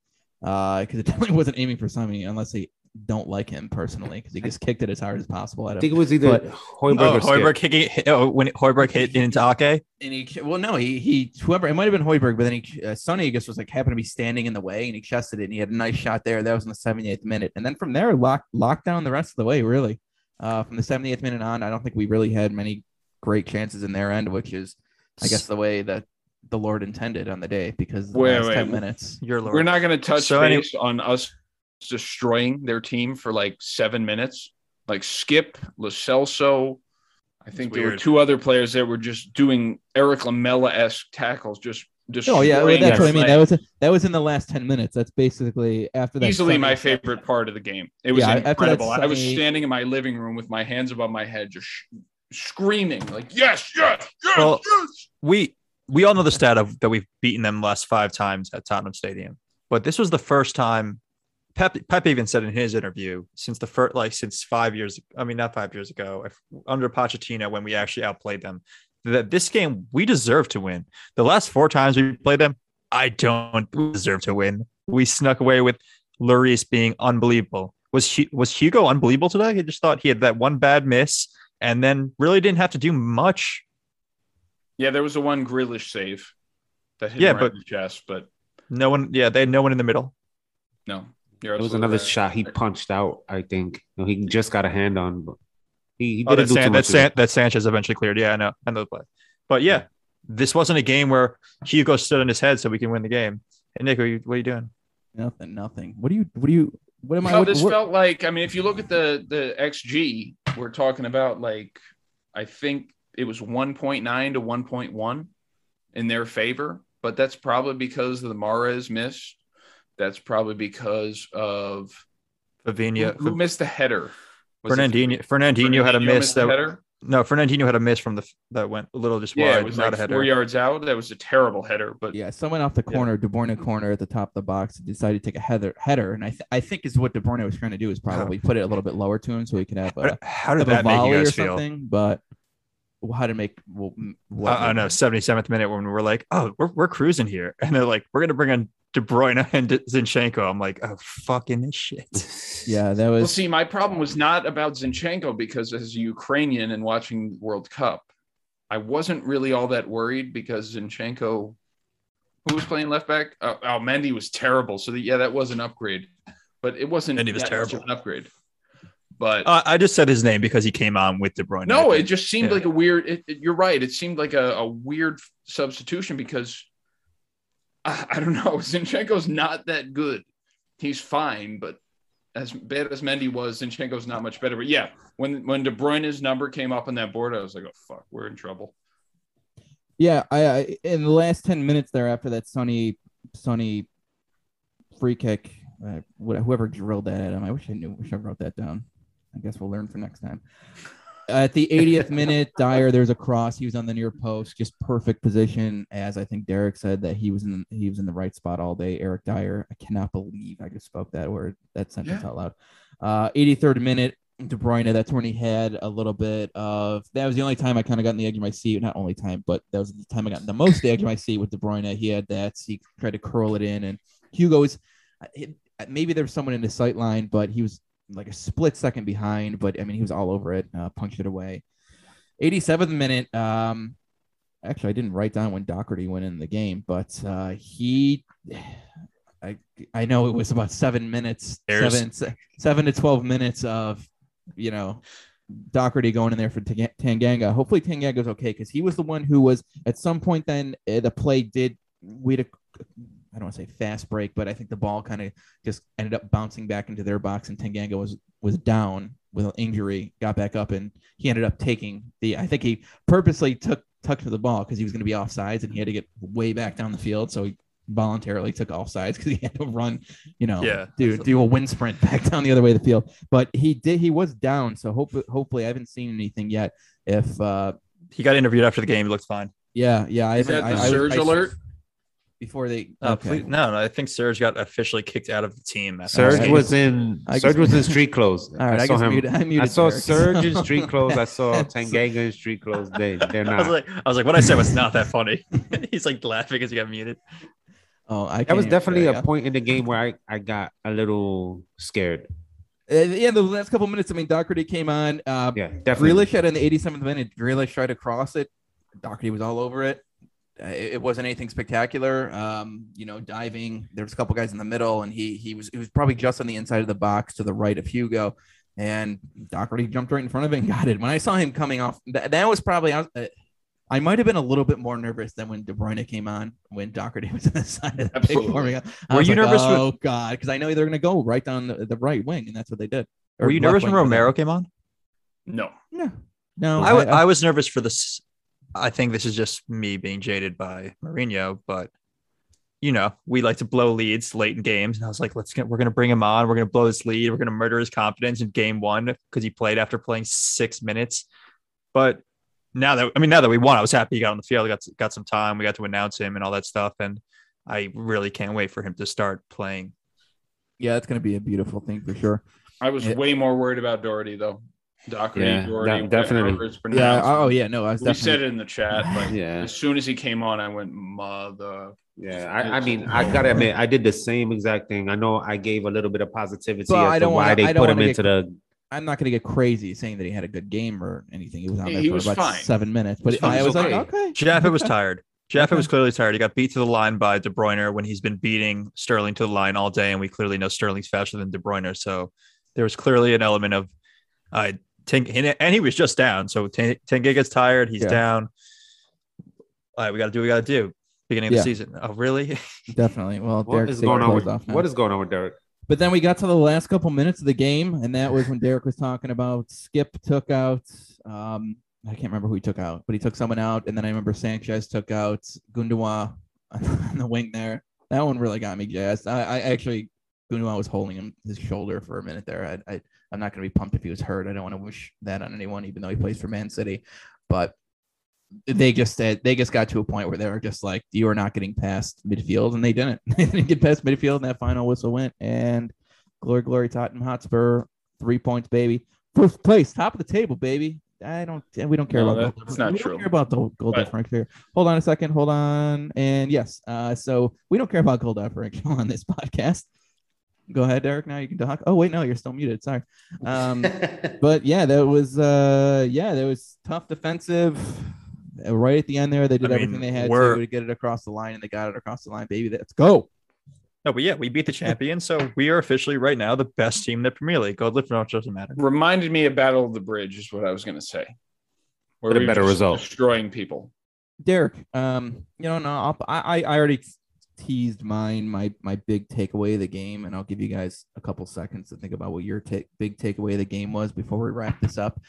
because it definitely wasn't aiming for Sonny unless they don't like him personally because he just kicked it as hard as possible at I think it was either But- Højbjerg Oh, or Højbjerg kicking oh, when Højbjerg hit into Ake. and he well no he he whoever it might have been Højbjerg but then he uh, Sonny I guess was like happened to be standing in the way and he chested it and he had a nice shot there that was in the 78th minute and then from there locked locked down the rest of the way really uh from the 78th minute on I don't think we really had many great chances in their end which is I guess the way that the Lord intended on the day because the Wait, last wait. 10 minutes Your lord. We're not going to touch So any- base on us destroying their team for like seven minutes. Like Skipp, Lo Celso. I think there were two other players that were just doing Erik Lamela esque tackles, just just Oh yeah, well, that's what I mean. That was that was in the last ten minutes. That's basically after that. easily my favorite part of the game. It was Yeah, after that incredible. I was standing in my living room with my hands above my head, just sh- screaming like, "Yes, yes, yes, Well, yes!" we we all know the stat of that we've beaten them last five times at Tottenham Stadium, but this was the first time. Pep Pep even said in his interview since the first like since five years. I mean, not five years ago, if, under Pochettino when we actually outplayed them. That this game we deserve to win. The last four times we played them, I don't deserve to win. We snuck away with Lloris being unbelievable. Was Hu- was Hugo unbelievable today? He just thought he had that one bad miss and then really didn't have to do much Yeah, there was a one Grealish save that hit Yeah, him right but- in the chest, but No one, yeah, they had no one in the middle. no, you're It was another right. shot he punched out. I think no, he just got a hand on, but he, he Oh, didn't that, do San, too that. San, that Sanchez eventually cleared. Yeah, I know, I know the play. But yeah, this wasn't a game where Hugo stood on his head so we can win the game. Hey Nick, what are you, what are you doing? Nothing, nothing. What do you? What do you? What am I? No, what- this what- felt like I mean, if you look at the the XG, we're talking about like I think it was 1.9 to 1.1 in their favor, but that's probably because of the Mahrez miss. That's probably because of Fabinho, who, who missed the header. Was it Fernandinho, Fernandinho had a miss that header? No, Fernandinho had a miss from the that went a little just Yeah, wide, it was not like a header. four yards out. That was a terrible header, but Yeah, someone off the Yeah. corner, De Bruyne corner at the top of the box, decided to take a header, header, and I, th- I think is what De Bruyne was trying to do is probably put it a little bit lower to him so he could have a, How, how did have a that make volley you or guys feel? something. But how to make well, m- what I, I know, 77th minute when we're like, oh, we're, we're cruising here. And they're like, we're going to bring on De Bruyne and Zinchenko. I'm like, oh, fucking shit. Yeah, that Well, was see, my problem was not about Zinchenko because as a Ukrainian and watching World Cup, I wasn't really all that worried because Zinchenko, who was playing left back, oh, oh Mendy was terrible. So that, yeah, that was an upgrade, but it wasn't And Mendy was that much of terrible. an upgrade. But Uh, I just said his name because he came on with De Bruyne. no, it just seemed Yeah. like a weird. It, it- you're right. It seemed like a, a weird substitution because I, I don't know. Zinchenko's not that good. He's fine, but as bad as Mendy was, Zinchenko's not much better. But yeah, when when De Bruyne's number came up on that board, I was like, oh fuck, we're in trouble. yeah. I, I in the last ten minutes there after that Sonny Sonny free kick, uh, whoever drilled that at him, I wish I knew. Wish I wrote that down. I guess we'll learn for next time. At the 80th minute, Dier, there's a cross. He was on the near post, just perfect position. As I think Derek said that he was in he was in the right spot all day. Eric Dier. I cannot believe I just spoke that word, that sentence Yeah. out loud. Uh, 83rd minute, De Bruyne. That's when he had a little bit of. That was the only time I kind of got in the edge of my seat. Not only time, but that was the time I got the most the edge of my seat with De Bruyne. He had that. He tried to curl it in, and Hugo's. it- Maybe there was someone in the sight line, but he was like a split second behind. But I mean, he was all over it. Uh, punched it away. 87th minute. Um, actually, I didn't write down when Doherty went in the game, but uh, he. I I know it was about seven minutes, seven seven to twelve minutes of, you know, Doherty going in there for Tanganga. Hopefully Tanganga's okay because he was the one who was at some point. Then uh, the play did we I don't want to say fast break, but I think the ball kind of just ended up bouncing back into their box, and Tanganga was was down with an injury, got back up, and he ended up taking the. I think he purposely took tucked to the ball because he was going to be off sides, and he had to get way back down the field, so he voluntarily took all sides because he had to run, you know, Yeah. do do a wind sprint back down the other way of the field. But he did. He was down, so hope hopefully I haven't seen anything yet. If uh, He got interviewed after the game. He looked fine. yeah, yeah, I Is haven't- that the I- I- surge I- alert? Before they. Uh, okay. please- no, no, I think Serge got officially kicked out of the team. after Serge the was in I Serge guess- was in street clothes. All right, I, I saw him. muted, I, muted I saw Derek, Serge in street clothes. I saw Tanganga in street clothes. They they're I was not. like, I was like, what I said was not that funny. He's like laughing because he got muted. Oh, I That was definitely tell a ya. point in the game where I, I got a little scared. Uh, yeah, the last couple minutes. I mean, Doherty came on. Uh, Yeah, definitely. Grealish had in the 87th minute. Grealish tried to cross it. Doherty was all over it. Uh, It, it wasn't anything spectacular. Um, you know, diving. There was a couple guys in the middle, and he he was he was probably just on the inside of the box to the right of Hugo, and Doherty jumped right in front of it and got it. When I saw him coming off, that, that was probably I, was, uh, I might have been a little bit more nervous than when De Bruyne came on when Doherty was on the side of the pitch Absolutely. warming up. Were you like, nervous with- Oh God, because I know they're going to go right down the, the right wing, and that's what they did. Or Were you nervous when wing for them. Romero came on? No. No, no. I I was nervous for this. I think this is just me being jaded by Mourinho, but you know, we like to blow leads late in games, and I was like, let's get, we're gonna bring him on, we're gonna blow this lead, we're gonna murder his confidence in game one because he played after playing six minutes. But now that I mean, now that we won, I was happy he got on the field, got got some time, we got to announce him and all that stuff, and I really can't wait for him to start playing. yeah, it's going to be a beautiful thing for sure. I was Yeah. way more worried about Doherty though. Doherty, Yeah, Doherty, that- definitely. Yeah. Oh, yeah. No, I was we definitely. said it in the chat. Like Yeah. as soon as he came on, I went mother. Yeah, I, I mean, I gotta admit, I did the same exact thing. I know I gave a little bit of positivity But as I to don't why wanna- they I don't put him wanna into the. I'm not going to get crazy saying that he had a good game or anything. He was on there he for was about fine. seven minutes, He was but. I was was like, okay. okay. Jaffa was tired. Jaffa Okay. was clearly tired. He got beat to the line by De Bruyne when he's been beating Sterling to the line all day, and we clearly know Sterling's faster than De Bruyne. So there was clearly an element of uh, Ten, and he was just down. So Ten, Tenge gets tired. He's Yeah. down. All right, we got to do what we got to do. Beginning of Yeah. the season. Oh, really? Definitely. Well, What Derek is going on with off what is going on with Derek? But then we got to the last couple minutes of the game, and that was when Derek was talking about Skipp took out. Um, I can't remember who he took out, but he took someone out, and then I remember Sanchez took out Gundogan on the wing there. That one really got me jazzed. I, I actually Gundogan was holding him his shoulder for a minute there. I, I I'm not going to be pumped if he was hurt. I don't want to wish that on anyone, even though he plays for Man City. But they just said they just got to a point where they were just like, you are not getting past midfield, and they didn't. They didn't get past midfield, and that final whistle went. And glory, glory, Tottenham Hotspur, three points, baby, first place, top of the table, baby. I don't. We don't care No, about that- goal not we true. Don't care about the goal But- differential here. Hold on a second. Hold on. And yes, uh, so we don't care about goal differential on this podcast. Go ahead, Derek. Now you can talk. Oh wait, no, you're still muted. Sorry. Um, but yeah, that was uh yeah, that was tough defensive. Uh, Right at the end there, they did I everything mean, they had we're- to to get it across the line, and they got it across the line, baby. Let's go. No, but yeah, we beat the champion, so we are officially right now the best team in the Premier League. Go lift it doesn't matter. Reminded me of Battle of the Bridge, is what I was going to say. Where But a better result. destroying people. Derek, um, you know, no, I'll, I I already teased mine, my my big takeaway of the game, and I'll give you guys a couple seconds to think about what your ta- big takeaway of the game was before we wrap this up.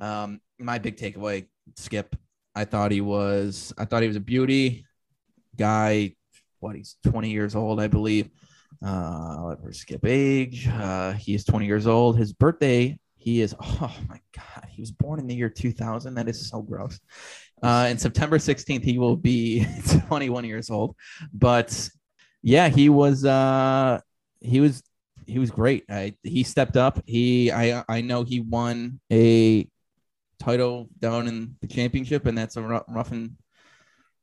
Um, my big takeaway, Skipp. I thought he was, I thought he was a beauty guy. What he's 20 years old, I believe. Uh, let skip age. Uh, he is 20 years old. His birthday, he is. Oh my God, he was born in the year 2000. That is so gross. Uh, and September 16th, he will be 21 years old. But yeah, he was uh he was he was great. I, he stepped up. He I I know he won a title down in the championship, and that's a rough, and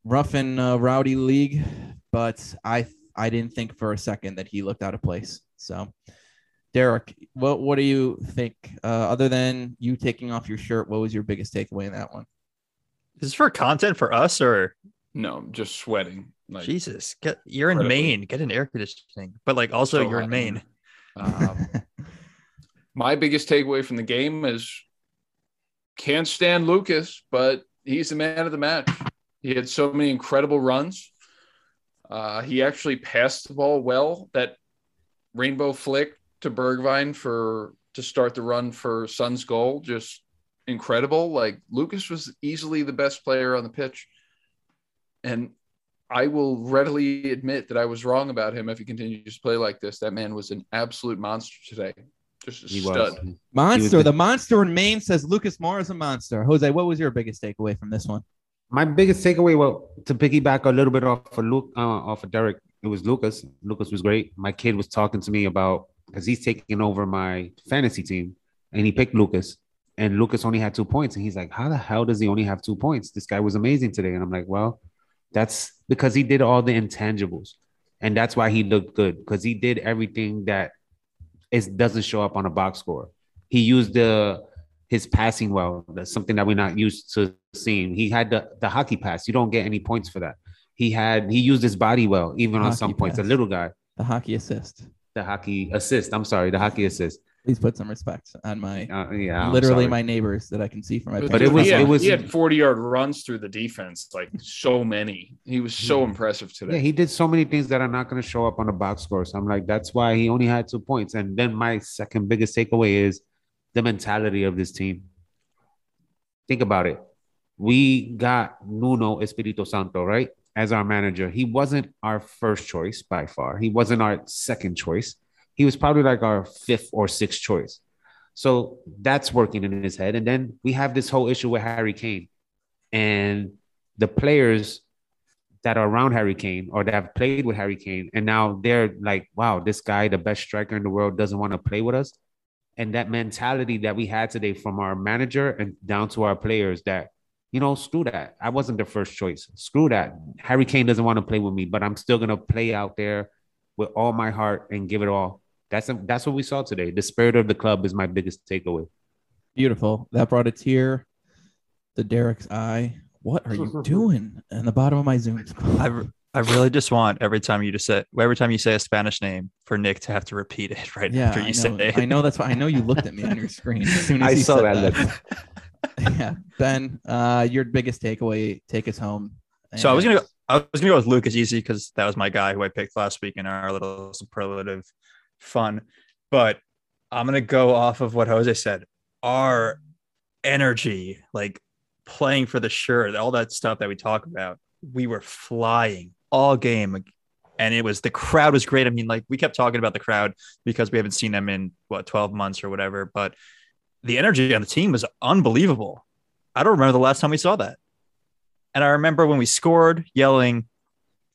rough and uh, rowdy league. But I I didn't think for a second that he looked out of place. So. Derek, what what do you think? Uh, other than you taking off your shirt, what was your biggest takeaway in that one? Is this for content for us or No, just sweating. Like Jesus? Get you're in Incredibly. Maine. Get an air conditioning. But like also so you're in. Maine. Um, my biggest takeaway from the game is can't stand Lucas, but he's the man of the match. He had so many incredible runs. Uh, he actually passed the ball well. That rainbow flick to Bergwijn for to start the run for Son's goal, just incredible. Like Lucas was easily the best player on the pitch, and I will readily admit that I was wrong about him if he continues to play like this. That man was an absolute monster today. Just a He stud. was. Monster. the- The monster in Maine says Lucas Moura is a monster. Jose, what was your biggest takeaway from this one? My biggest takeaway, well, to piggyback a little bit off of Luke, uh, off of Derek, it was Lucas. Lucas was great. My kid was talking to me about because he's taking over my fantasy team, and he picked Lucas, and Lucas only had two points, and he's like, "How the hell does he only have two points? This guy was amazing today." And I'm like, "Well, that's because he did all the intangibles." and that's why he looked good because he did everything that it doesn't show up on a box score. He used the his passing well. That's something that we're not used to seeing. He had the, the hockey pass. You don't get any points for that. He had he used his body well, even on Hockey some points. pass. A little guy, The hockey assist. the hockey assist. I'm sorry, the hockey assist. Please put some respect on my Uh, yeah, I'm literally sorry. my neighbors that I can see from my. But it was- he had, it was- he had 40 yard runs through the defense, like so many. He was so Mhm. impressive Yeah, today. he did so many things that are not going to show up on the box score. So I'm like, that's why he only had two points. And then my second biggest takeaway is the mentality of this team. Think about it. We got Nuno Espirito Santo, right? As our manager. He wasn't our first choice by far. He wasn't our second choice. He was probably like our fifth or sixth choice. So that's working in his head. And then we have this whole issue with Harry Kane. And the players that are around Harry Kane or that have played with Harry Kane, and now they're like, wow, this guy, the best striker in the world, doesn't want to play with us. And that mentality that we had today from our manager and down to our players that, you know, screw that. I wasn't the first choice. Screw that. Harry Kane doesn't want to play with me, but I'm still gonna play out there with all my heart and give it all. That's that's what we saw today. The spirit of the club is my biggest takeaway. Beautiful. That brought a tear to Derek's eye. What are you doing in the bottom of my Zoom? I, re- I really just want every time you just say every time you say a Spanish name for Nick to have to repeat it right yeah, after you I say it. I know that's why I know you looked at me on your screen as soon as I you saw said that yeah, Ben, uh, your biggest takeaway. Take us home. So I was gonna go. I was gonna go with Lucas Easy because that was my guy who I picked last week in our little superlative fun. But I'm gonna go off of what Jose said. Our energy, like playing for the shirt, all that stuff that we talk about, we were flying all game. And it was the crowd was great. I mean, like we kept talking about the crowd because we haven't seen them in what 12 months or whatever, but the energy on the team was unbelievable. I don't remember the last time we saw that. And I remember when we scored, yelling,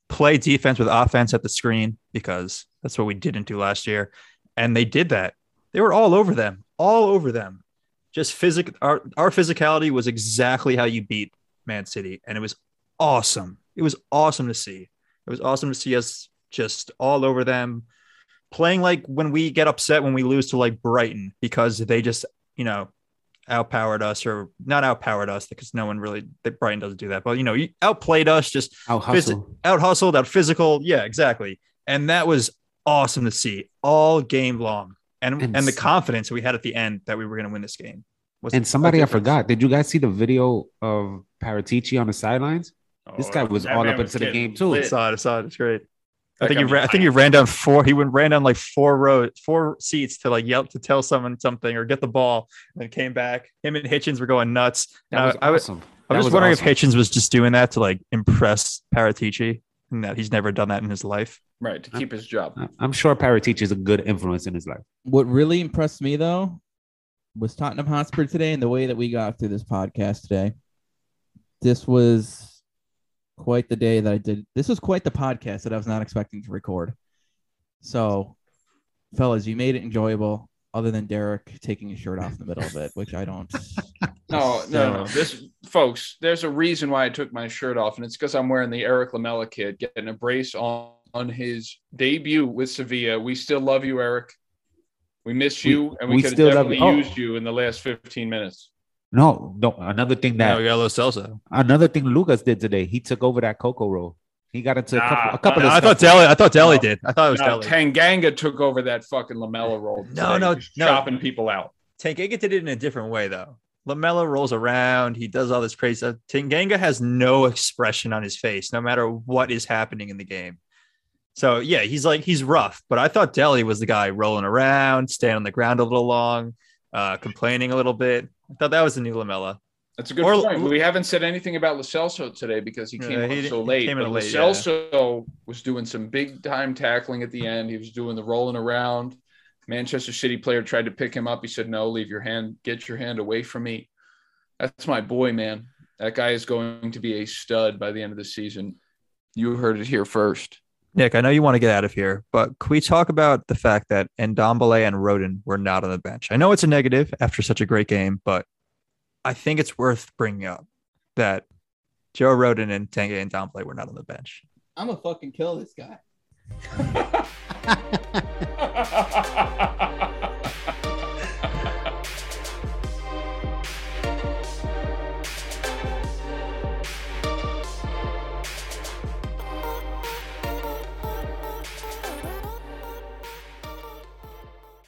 play defense with offense at the screen because that's what we didn't do last year. And they did that. They were all over them, all over them. Just physical. Our, our physicality was exactly how you beat Man City. And it was awesome. It was awesome to see. It was awesome to see us just all over them playing like when we get upset when we lose to like Brighton because they just, you know, outpowered us or not outpowered us because no one really that Brighton doesn't do that, but you know, you outplayed us, just Out Phys- hustle. out hustled, out physical. Yeah, exactly. And that was awesome to see all game long. And And and, the confidence we had at the end that we were going to win this game. Was And somebody I forgot. Did you guys see the video of Paratici on the sidelines? This guy was all up was into the game, too. I saw it. I saw it. It's great. I think he got ran, I think he ran down four. He went ran down like four rows, four seats to like yell to tell someone something or get the ball, and then came back. Him and Hitchens were going nuts. That Now, was I was- awesome. I'm That just was wondering awesome. if Hitchens was just doing that to like impress Paratici, and that he's never done that in his life. Right, to keep his job. I- I'm sure Paratici is a good influence in his life. What really impressed me though was Tottenham Hotspur today and the way that we got through this podcast today. This was quite the day that I did. This was quite the podcast that I was not expecting to record. So, fellas, you made it enjoyable. Other than Derek taking his shirt off in the middle of it, which I don't. No, no, no. This, folks, there's a reason why I took my shirt off, and it's because I'm wearing the Erik Lamela kid, getting a brace on on his debut with Sevilla. We still love you, Erik. We miss We- you, and we, we could have still love definitely you. Oh. used you in the last 15 minutes. No, no. Another thing that No, we got Lo Celso. another thing Lucas did today. He took over that Coco role. He got into a couple, Nah, a couple nah, of I thought stuff. Dele. I thought Dele No. did. I thought it was No, Dele. Tanganga took over that fucking Lamela role. No, today, no, just no. chopping people out. Tanganga did it in a different way though. Lamela rolls around. He does all this crazy stuff. Tanganga has no expression on his face, no matter what is happening in the game. So yeah, he's like he's rough. But I thought Dele was the guy rolling around, staying on the ground a little long, uh, complaining a little bit. I thought that was the new Lamela. That's a good Or- point. We haven't said anything about Lo Celso today because he came Yeah, he- so he late. came but late, Lo Celso was doing some big time tackling at the end. He was doing the rolling around. Manchester City player tried to pick him up. He said, "No, leave your hand. Get your hand away from me." That's my boy, man. That guy is going to be a stud by the end of the season. You heard it here first. Nick, I know you want to get out of here, but can we talk about the fact that Ndombele and Rodon were not on the bench? I know it's a negative after such a great game, but I think it's worth bringing up that Joe Rodon and Tanguy and Ndombele were not on the bench. I'm gonna fucking kill this guy. ha ha ha ha ha